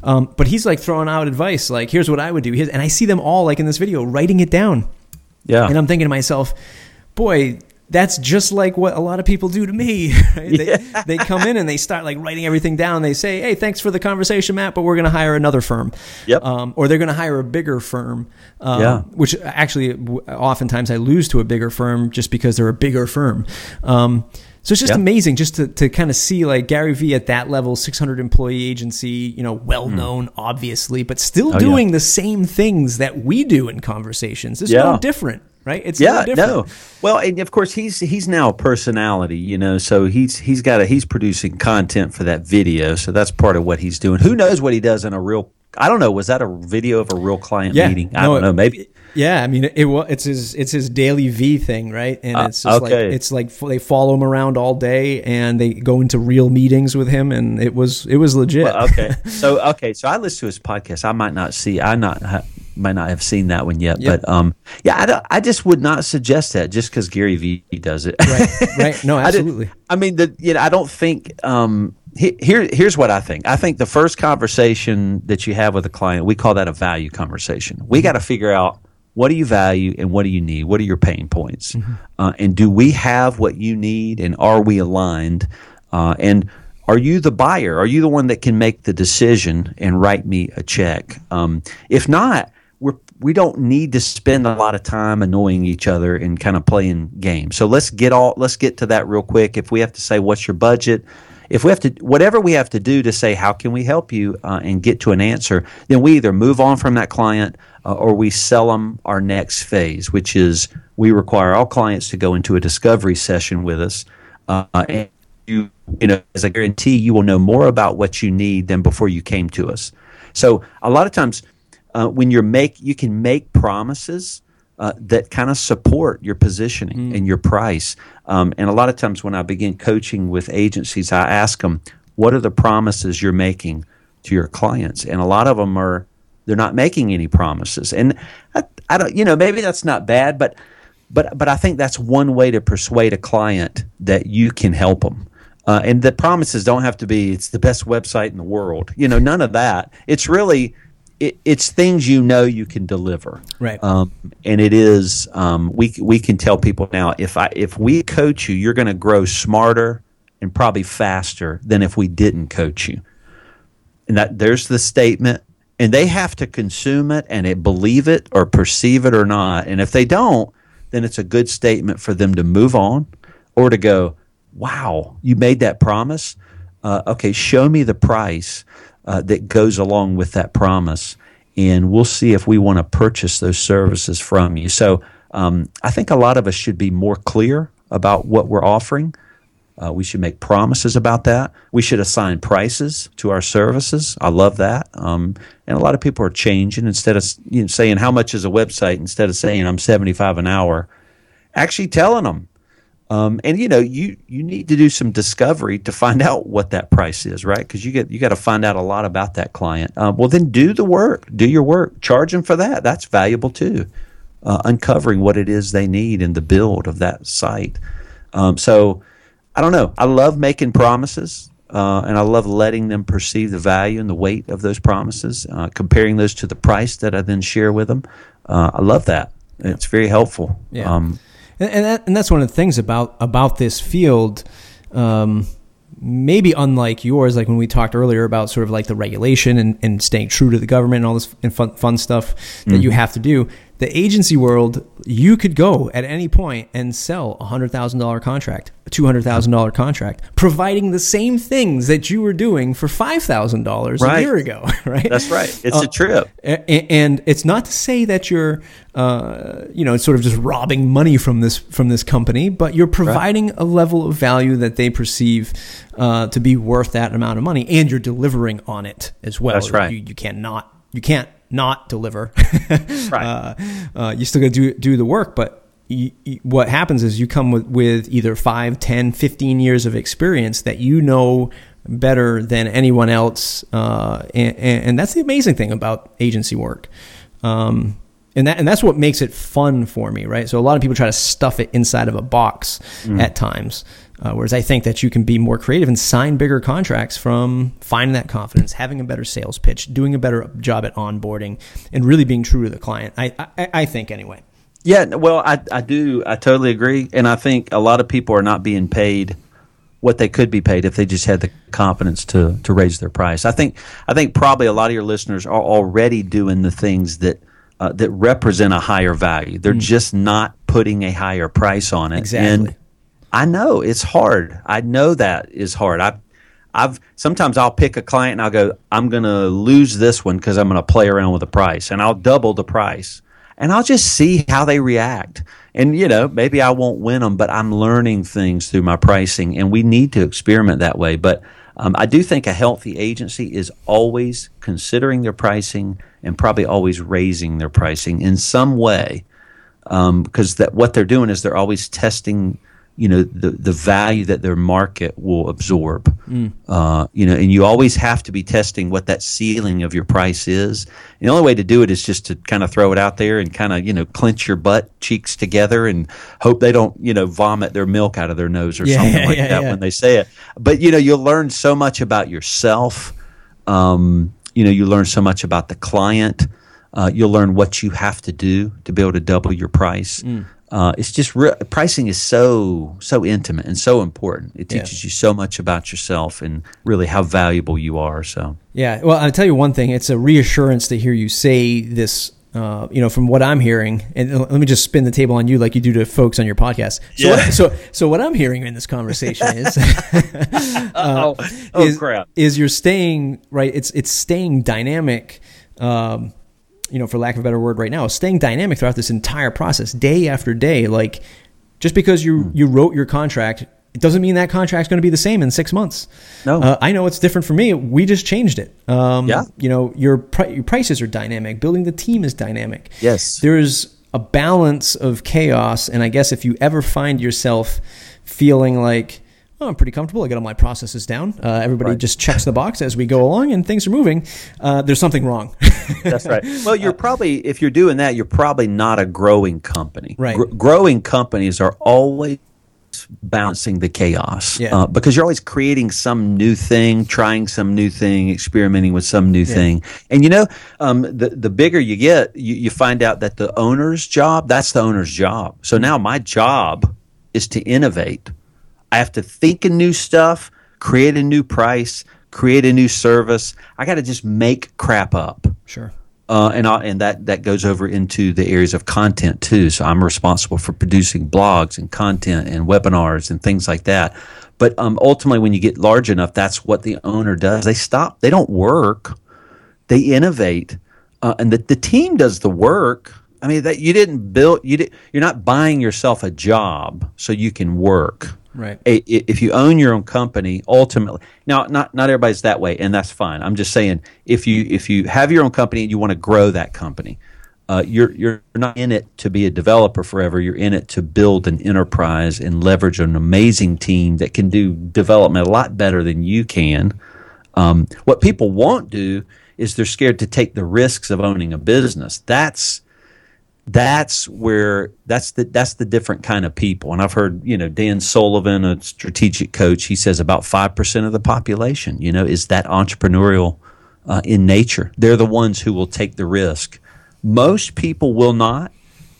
um, but he's like throwing out advice like here's what i would do Here's, and i see them all like in this video writing it down Yeah. and i'm thinking to myself boy that's just like what a lot of people do to me. right? They, they come in and they start like writing everything down. They say, "Hey, thanks for the conversation, Matt, but we're going to hire another firm." Yep. Um, or they're going to hire a bigger firm. Um, Yeah. Which actually, oftentimes I lose to a bigger firm just because they're a bigger firm. Um, so it's just Yep. amazing just to, to kind of see like Gary Vee at that level, 600 employee agency, you know, well known, obviously, but still Hmm. Oh, yeah. doing the same things that we do in conversations. It's Yeah. no different, right? It's yeah, different. no. Well, and of course he's he's now a personality, you know. So he's he's got a he's producing content for that video. So that's part of what he's doing. Who knows what he does in a real? I don't know. Was that a video of a real client Yeah. meeting? I No, don't know. Maybe. Yeah, I mean, it, it's his it's his DailyVee thing, right? And Uh, it's just okay. like it's like they follow him around all day, and they go into real meetings with him, and it was it was legit. Well, okay. So okay. So I listen to his podcast. I might not see. I not might not have seen that one yet. Yep. But um, yeah. I, don't, I just would not suggest that just because Gary Vee does it. right, right. No, I absolutely. I mean, the you know, I don't think. Um, he- here, here's what I think. I think the first conversation that you have with a client, we call that a value conversation. We got to figure out what do you value and what do you need. What are your pain points, uh, and do we have what you need, and are we aligned? Uh, and are you the buyer? Are you the one that can make the decision and write me a check? Um, if not, we don't need to spend a lot of time annoying each other and kind of playing games. So let's get all let's get to that real quick. If we have to say what's your budget, if we have to whatever we have to do to say how can we help you uh, and get to an answer, then we either move on from that client uh, or we sell them our next phase, which is we require all clients to go into a discovery session with us. Uh, and you you know as a guarantee you will know more about what you need than before you came to us. So a lot of times uh, when you're make you can make promises uh, that kind of support your positioning and your price. Um, and a lot of times when I begin coaching with agencies, I ask them, "What are the promises you're making to your clients?" And a lot of them are they're not making any promises. And I, I don't, you know, maybe that's not bad, but but but I think that's one way to persuade a client that you can help them. Uh, and the promises don't have to be it's the best website in the world. You know, none of that. It's really it, it's things you know you can deliver. Right. Um, and it is um, we we can tell people now if I if we coach you, you're going to grow smarter and probably faster than if we didn't coach you. And that there's the statement, and they have to consume it and it, believe it or perceive it or not. And if they don't, then it's a good statement for them to move on or to go, "Wow, you made that promise. Uh, okay, show me the price uh, that goes along with that promise." and we'll see if we want to purchase those services from you. So um, I think a lot of us should be more clear about what we're offering. Uh, we should make promises about that. We should assign prices to our services. I love that. Um, and a lot of people are changing instead of you know, saying how much is a website, instead of saying I'm 75 an hour, actually telling them Um, and you know, you you need to do some discovery to find out what that price is, right? Because you get you got to find out a lot about that client. Uh, well, then do the work, do your work, charge them for that. That's valuable too. Uh, uncovering what it is they need in the build of that site. Um, so, I don't know. I love making promises. Uh, and I love letting them perceive the value and the weight of those promises, uh, comparing those to the price that I then share with them. Uh, I love that. It's very helpful. Yeah. Um, and and, that, and, that's one of the things about about this field. Um, maybe unlike yours, like when we talked earlier about sort of like the regulation and, and staying true to the government and all this fun, fun stuff that mm-hmm. you have to do the agency world, you could go at any point and sell a hundred thousand dollar contract, a two hundred thousand dollar contract, providing the same things that you were doing for five thousand dollars a year ago. Right? That's right. It's uh, a trip, and it's not to say that you're, uh, you know, sort of just robbing money from this from this company, but you're providing right. a level of value that they perceive uh, to be worth that amount of money, and you're delivering on it as well. That's right. You, you cannot you can't not deliver. right. Uh, uh, you still got to do do the work, but you, you, what happens is you come with, with either 5, 10, 15 years of experience that you know better than anyone else, uh, and, and, that's the amazing thing about agency work. Um, and that and that's what makes it fun for me, right? So a lot of people try to stuff it inside of a box mm. at times. Uh, whereas I think that you can be more creative and sign bigger contracts from finding that confidence, having a better sales pitch, doing a better job at onboarding, and really being true to the client. I, I, I think anyway. Yeah, well, I, I do. I totally agree. And I think a lot of people are not being paid what they could be paid if they just had the confidence to, to raise their price. I think, I think probably a lot of your listeners are already doing the things that, uh, that represent a higher value. They're mm. just not putting a higher price on it. Exactly. And I know it's hard. I know that is hard. I, I've sometimes I'll pick a client and I'll go, I'm going to lose this one because I'm going to play around with the price, and I'll double the price, and I'll just see how they react. And you know, maybe I won't win them, but I'm learning things through my pricing, and we need to experiment that way. But um, I do think a healthy agency is always considering their pricing and probably always raising their pricing in some way, because um, that what they're doing is they're always testing you know the the value that their market will absorb. Mm. Uh, you know, and you always have to be testing what that ceiling of your price is. And the only way to do it is just to kind of throw it out there and kind of you know clench your butt cheeks together and hope they don't you know vomit their milk out of their nose or yeah, something like yeah, that when they say it. But you know, you'll learn so much about yourself. Um, you know, you learn so much about the client. Uh, you'll learn what you have to do to be able to double your price. Mm uh, it's just re- pricing is so so intimate and so important. It teaches yeah. you so much about yourself and really how valuable you are. So yeah, well, I'll tell you one thing. It's a reassurance to hear you say this. Uh, you know, from what I'm hearing, and let me just spin the table on you like you do to folks on your podcast. So, yeah. what, so, so what I'm hearing in this conversation is, uh, oh, is, crap, is you're staying right. It's it's staying dynamic. Um, you know, for lack of a better word right now, staying dynamic throughout this entire process, day after day. Like, just because you, mm. you wrote your contract, it doesn't mean that contract's going to be the same in six months. No, uh, I know it's different for me. We just changed it. Um, yeah, you know, your pri- your prices are dynamic. Building the team is dynamic. Yes, there's a balance of chaos, and I guess if you ever find yourself feeling like oh, I'm pretty comfortable. I got all my processes down. Uh, everybody right. just checks the box as we go along, and things are moving. Uh, there's something wrong. That's right. Well, you're uh, probably if you're doing that, you're probably not a growing company. Right. Gr- growing companies are always balancing the chaos yeah. uh, because you're always creating some new thing, trying some new thing, experimenting with some new yeah. thing. And you know, um, the the bigger you get, you, you find out that the owner's job that's the owner's job. So now my job is to innovate I have to think of new stuff, create a new price, create a new service. I got to just make crap up. Sure. Uh, and I, and that that goes over into the areas of content too. So I'm responsible for producing blogs and content and webinars and things like that. But um, ultimately, when you get large enough, that's what the owner does. They stop. They don't work. They innovate, uh, and the the team does the work. I mean, that you didn't build. You did, You're not buying yourself a job so you can work. Right. if you own your own company, ultimately, now not not everybody's that way, and that's fine. I'm just saying if you if you have your own company and you want to grow that company, uh, you're you're not in it to be a developer forever. You're in it to build an enterprise and leverage an amazing team that can do development a lot better than you can. Um, what people won't do is they're scared to take the risks of owning a business. That's that's where that's the that's the different kind of people. And I've heard you know Dan Sullivan, a strategic coach, he says about five percent of the population, you know, is that entrepreneurial uh, in nature. They're the ones who will take the risk. Most people will not,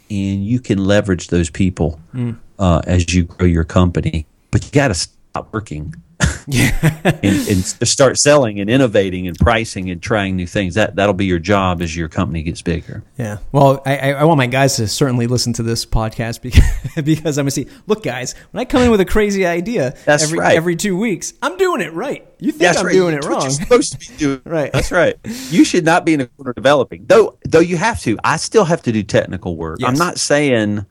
and you can leverage those people mm. uh, as you grow your company. But you got to stop working and, and start selling and innovating and pricing and trying new things. That that'll be your job as your company gets bigger. Yeah. Well, I, I want my guys to certainly listen to this podcast because because I'm gonna see. Look, guys, when I come in with a crazy idea That's every right. every two weeks, I'm doing it right. You think That's I'm right. doing it wrong? You're supposed to be doing right. That's right. You should not be in a corner developing. Though though you have to. I still have to do technical work. Yes. I'm not saying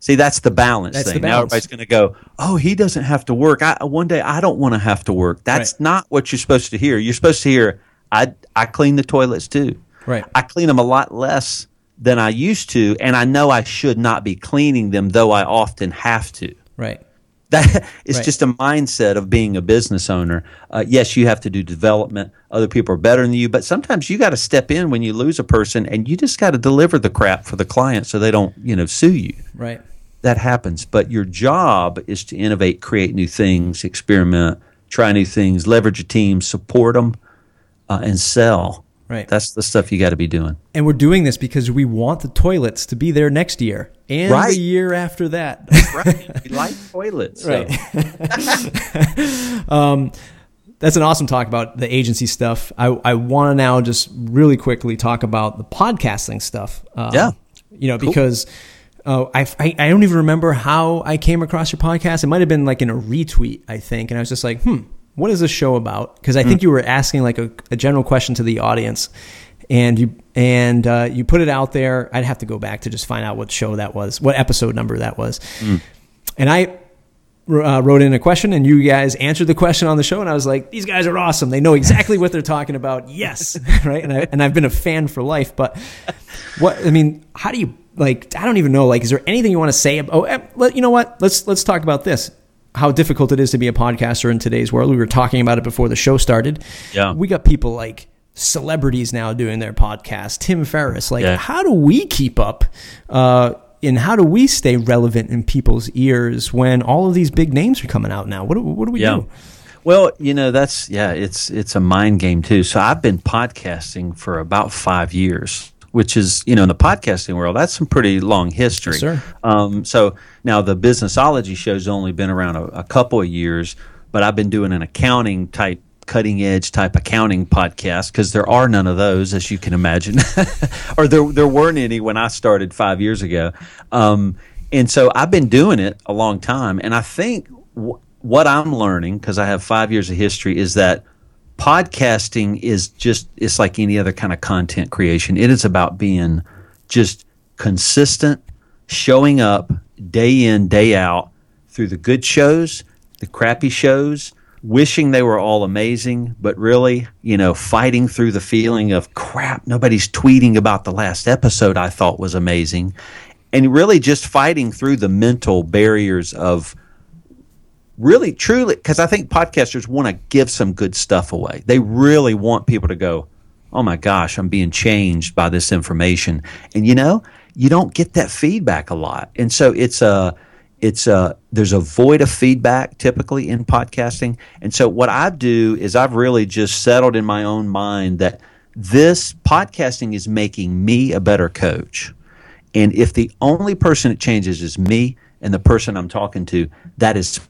See, that's the balance that's thing. The balance. Now everybody's going to go, "Oh, he doesn't have to work." I, one day, I don't want to have to work. That's right. not what you're supposed to hear. You're supposed to hear, "I I clean the toilets too. Right. I clean them a lot less than I used to, and I know I should not be cleaning them, though I often have to. Right. That is right. just a mindset of being a business owner. Uh, yes, you have to do development. Other people are better than you, but sometimes you got to step in when you lose a person, and you just got to deliver the crap for the client so they don't, you know, sue you. Right that happens. But your job is to innovate, create new things, experiment, try new things, leverage a team, support them, uh, and sell. Right. That's the stuff you got to be doing. And we're doing this because we want the toilets to be there next year and right. the year after that. That's right. We like toilets. So. Right. um, that's an awesome talk about the agency stuff. I, I want to now just really quickly talk about the podcasting stuff. Um, yeah. You know, cool. because I, I, I don't even remember how I came across your podcast. It might have been like in a retweet, I think, and I was just like, hmm, what is this show about? Because I think hmm. you were asking like a, a, general question to the audience, and you and uh, you put it out there. I'd have to go back to just find out what show that was, what episode number that was, mm. and I uh, wrote in a question and you guys answered the question on the show and I was like these guys are awesome they know exactly what they're talking about yes right and, I, and I've been a fan for life but what I mean how do you like I don't even know like is there anything you want to say about, oh eh, you know what let's let's talk about this how difficult it is to be a podcaster in today's world. We were talking about it before the show started. Yeah. We got people like celebrities now doing their podcast Tim Ferriss. Like yeah. how do we keep up uh, and how do we stay relevant in people's ears when all of these big names are coming out now? What do, what do we yeah. do? Well, you know that's yeah, it's it's a mind game too. So I've been podcasting for about five years which is you know in the podcasting world that's some pretty long history. Yes, sir. Um, so now the businessology show's only been around a, a couple of years, but I've been doing an accounting type cutting edge type accounting podcast because there are none of those as you can imagine or there there weren't any when I started 5 years ago um, and so I've been doing it a long time and I think w- what I'm learning because I have 5 years of history is that podcasting is just it's like any other kind of content creation. It is about being just consistent showing up day in day out through the good shows the crappy shows wishing they were all amazing but really you know fighting through the feeling of crap nobody's tweeting about the last episode i thought was amazing. And really just fighting through the mental barriers of really truly because i think podcasters want to give some good stuff away. They really want people to go oh my gosh i'm being changed by this information. And you know you don't get that feedback a lot. And so it's a it's a there's a void of feedback typically in podcasting. And so what i do is i've really just settled in my own mind that this podcasting is making me a better coach. And if the only person it changes is me and the person i'm talking to that is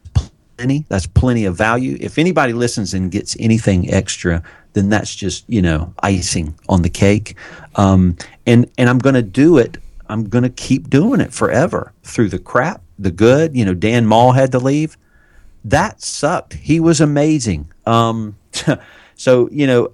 plenty. That's plenty of value. If anybody listens and gets anything extra, then that's just you know icing on the cake. Um, and and I'm going to do it. I'm going to keep doing it forever through the crap, the good. You know, Dan Mall had to leave. That sucked. He was amazing. Um, so you know,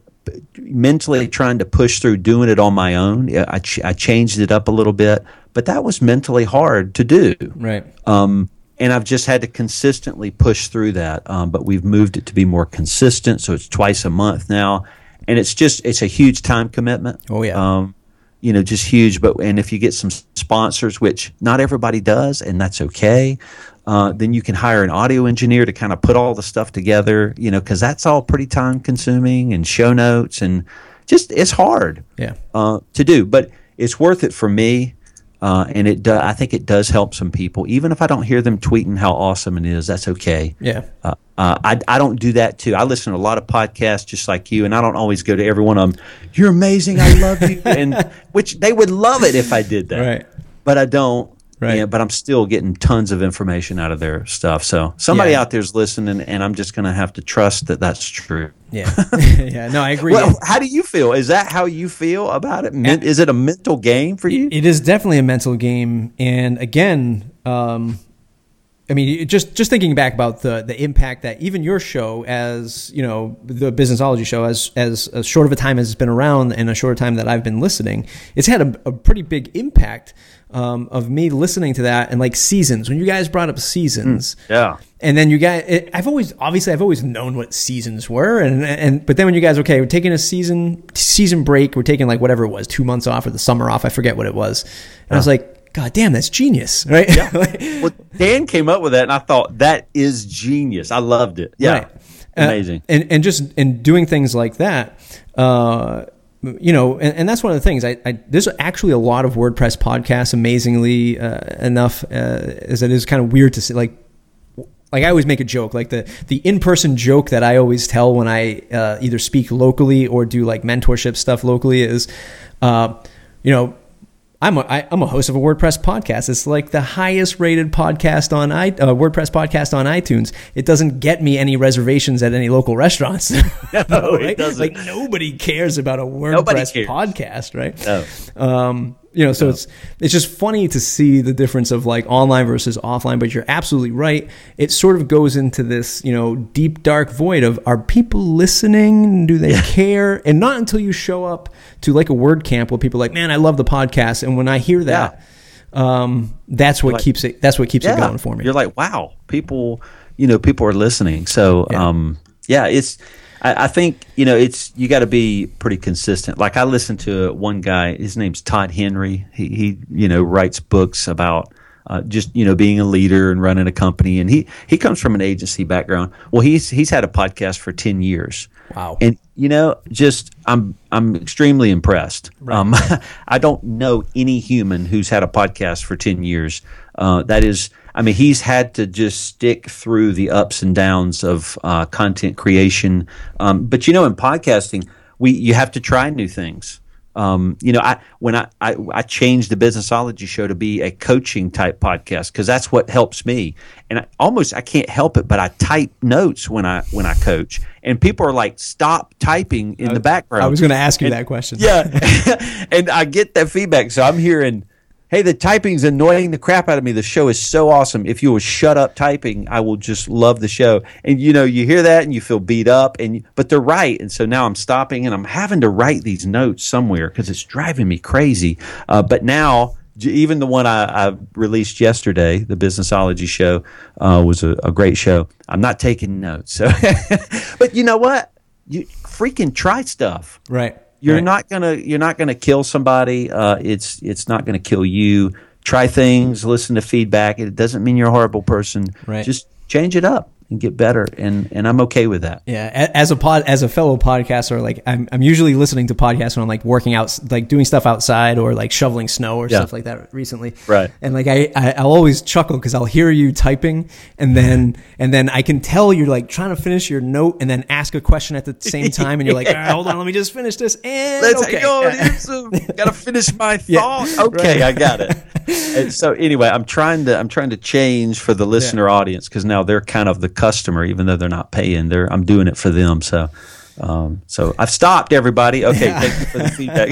mentally trying to push through doing it on my own. I, ch- I changed it up a little bit, but that was mentally hard to do. Right. Um, and I've just had to consistently push through that. Um, but we've moved it to be more consistent, so it's twice a month now, and it's just it's a huge time commitment. Oh yeah. Um, you know, just huge. But and if you get some sponsors, which not everybody does, and that's okay, uh, then you can hire an audio engineer to kind of put all the stuff together. You know, because that's all pretty time consuming and show notes and just it's hard. Yeah. Uh, to do, but it's worth it for me. Uh, and it do, I think it does help some people, even if I don't hear them tweeting how awesome it is. That's okay. Yeah. Uh, uh, I, I don't do that too. I listen to a lot of podcasts just like you, and I don't always go to every one of them. You're amazing. I love you, and which they would love it if I did that. Right. But I don't. Right. Yeah, but I'm still getting tons of information out of their stuff. So somebody Yeah. out there's listening, and I'm just going to have to trust that that's true. Yeah. yeah. No, I agree. Well, how do you feel? Is that how you feel about it? Is it a mental game for you? It is definitely a mental game, and again, um, I mean, just just thinking back about the the impact that even your show, as you know, the Businessology show, as as as short of a time as it's been around, and a shorter time that I've been listening, it's had a, a pretty big impact um, of me listening to that and like seasons. When you guys brought up seasons, Yeah. and then you guys, it, I've always obviously I've always known what seasons were, and and but then when you guys, okay, we're taking a season season break, we're taking like whatever it was, two months off or the summer off, I forget what it was, and I was like, God damn, that's genius, right? Yeah. Well, Dan came up with that, and I thought that is genius. I loved it. Yeah, Right. Uh, amazing. and and just and doing things like that, uh, you know, and, and that's one of the things. I, I there's actually a lot of WordPress podcasts. Amazingly uh, enough, uh, as it is kind of weird to see, like. Like I always make a joke, like the the in person joke that I always tell when I uh, either speak locally or do like mentorship stuff locally is, uh, you know, I'm a, I, I'm a host of a WordPress podcast. It's like the highest rated podcast on i uh, WordPress podcast on iTunes. It doesn't get me any reservations at any local restaurants. No, it doesn't. Like nobody cares about a WordPress podcast, right? No. Um, you know, so it's it's just funny to see the difference of like online versus offline. But you're absolutely right. It sort of goes into this, you know, deep dark void of are people listening? Do they care? And not until you show up to like a WordCamp where people are like, man, I love the podcast, and when I hear that, um, that's what Like- keeps it. That's what keeps it going for me. You're like, wow, people, you know, people are listening. So, Yeah. um, yeah, it's. I, I think you know it's you got to be pretty consistent. Like I listened to one guy. His name's Todd Henry. He he you know writes books about. Uh, just you know, being a leader and running a company, and he he comes from an agency background. Well, he's he's had a podcast for ten years. Wow. And you know, just I'm I'm extremely impressed. Um, I don't know any human who's had a podcast for ten years. Uh, that is, I mean, he's had to just stick through the ups and downs of uh, content creation. Um, but you know, in podcasting, we you have to try new things. Um, you know, I when I, I I changed the Businessology show to be a coaching type podcast because that's what helps me. And I, almost I can't help it, but I type notes when I when I coach, and people are like, "Stop typing in the background." I was going to ask you that question. Yeah, and I get that feedback. So I'm hearing, "Hey, the typing's annoying the crap out of me. The show is so awesome. If you will shut up typing, I will just love the show." And you know, you hear that and you feel beat up, and but they're right. And so now I'm stopping and I'm having to write these notes somewhere because it's driving me crazy. Uh, but now. Even the one I, I released yesterday, the Businessology show, uh, was a, a great show. I'm not taking notes, so. but you know what? You freaking try stuff Right. You're right. not gonna you're not gonna kill somebody uh, it's it's not gonna kill you try things listen to feedback it doesn't mean you're a horrible person Right. just change it up and get better and and i'm okay with that Yeah, as a pod, as a fellow podcaster, like I'm, I'm usually listening to podcasts when I'm like working out, like doing stuff outside or like shoveling snow or Yeah. stuff like that. Recently, Right. And like I, I I'll always chuckle because I'll hear you typing, and then and then I can tell you're like trying to finish your note and then ask a question at the same time, and you're like, All right, hold on, let me just finish this. And let's okay. go here's gotta finish my Yeah. thought okay i got it and so anyway i'm trying to i'm trying to change for the listener audience because now they're kind of the customer even though they're not paying they're i'm doing it for them so um, so I've stopped everybody. Okay, thank you for the feedback.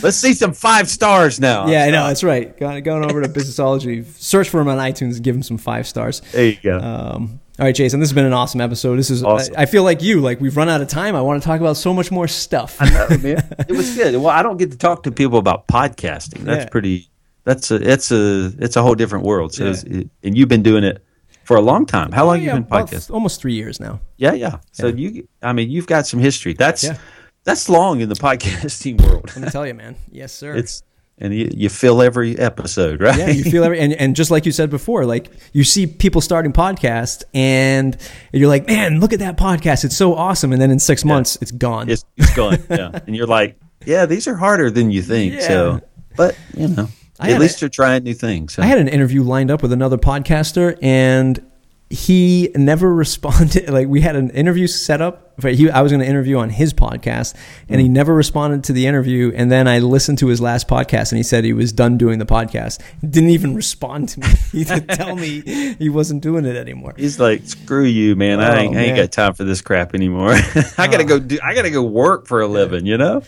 Let's see some five stars now. Yeah, I know that's right. Going, going over to Businessology, search for him on iTunes, and give him some five stars. There you go. Um, all right, Jason, this has been an awesome episode. This is, Awesome. I, I feel like you, like we've run out of time. I want to talk about so much more stuff. No, man. It was good. Well, I don't get to talk to people about podcasting. That's Yeah. pretty. That's a. It's a. It's a whole different world. So, Yeah. it, and you've been doing it for a long time. How long Yeah, you been podcasting? almost three years now. Yeah, yeah. So you. I mean, you've got some history. That's. Yeah. that's long in the podcasting world. Let me tell you, man. Yes, sir. It's and you, you feel every episode, right? Yeah, you feel every and, and just like you said before, like you see people starting podcasts and you're like, man, look at that podcast. It's so awesome. And then in six months it's gone. It's, it's gone. yeah. And you're like, yeah, these are harder than you think. Yeah. So but you know, I at least a- you're trying new things. I had an interview lined up with another podcaster and he never responded like we had an interview set up but he I was going to interview on his podcast and he Mm. never responded to the interview and then I listened to his last podcast and he said he was done doing the podcast He didn't even respond to me he didn't tell me he wasn't doing it anymore He's like, screw you, man. I, Oh, ain't, I ain't got time for this crap anymore. I gotta go do. I gotta go work for a living. You know.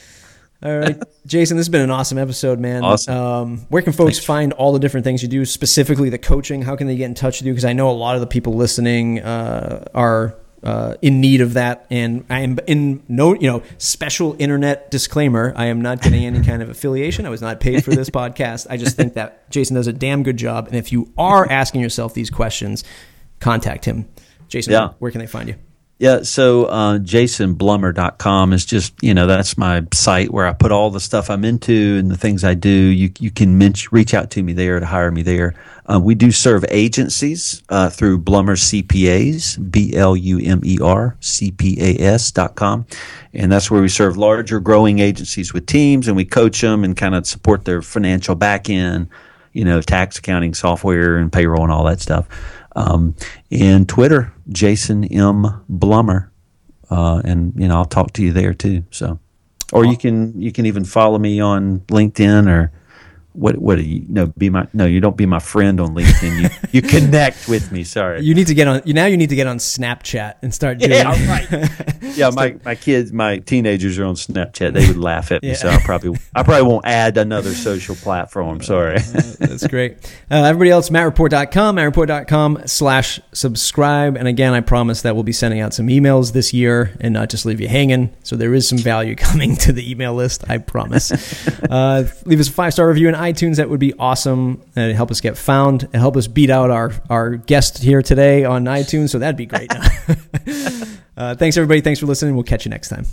All right, Jason, this has been an awesome episode, man. Awesome. Um, where can folks find all the different things you do, specifically the coaching? How can they get in touch with you? Because I know a lot of the people listening uh, are uh, in need of that, and I am in no, you know, special internet disclaimer. I am not getting any kind of affiliation. I was not paid for this podcast. I just think that Jason does a damn good job, and if you are asking yourself these questions, contact him. Jason, Yeah. where can they find you? Yeah, so uh, jasonblumer.com is just, you know, that's my site where I put all the stuff I'm into and the things I do. You, you can reach out to me there to hire me there. Uh, we do serve agencies uh, through Blumer CPAs, B L U M E R, CPAS dot com. And that's where we serve larger growing agencies with teams and we coach them and kind of support their financial back end, you know, tax accounting software and payroll and all that stuff. Um, and Twitter, Jason M. Blumer. Uh, and you know, I'll talk to you there too. So, or you can you can even follow me on LinkedIn or what what do you no be my no you don't be my friend on LinkedIn. You you connect with me. Sorry. You need to get on. You now you need to get on Snapchat and start doing. yeah, right. yeah, my, my kids, my teenagers are on Snapchat. They would laugh at me, Yeah. so I probably I probably won't add another social platform. Sorry. That's great. Uh, everybody else, mattreport.com, mattreport.com slash subscribe. And again, I promise that we'll be sending out some emails this year and not just leave you hanging. So there is some value coming to the email list, I promise. uh, leave us a five star review in iTunes. That would be awesome. And it'd help us get found and help us beat out our, our guest here today on iTunes. So that'd be great. uh, thanks, everybody. Thanks for listening. We'll catch you next time.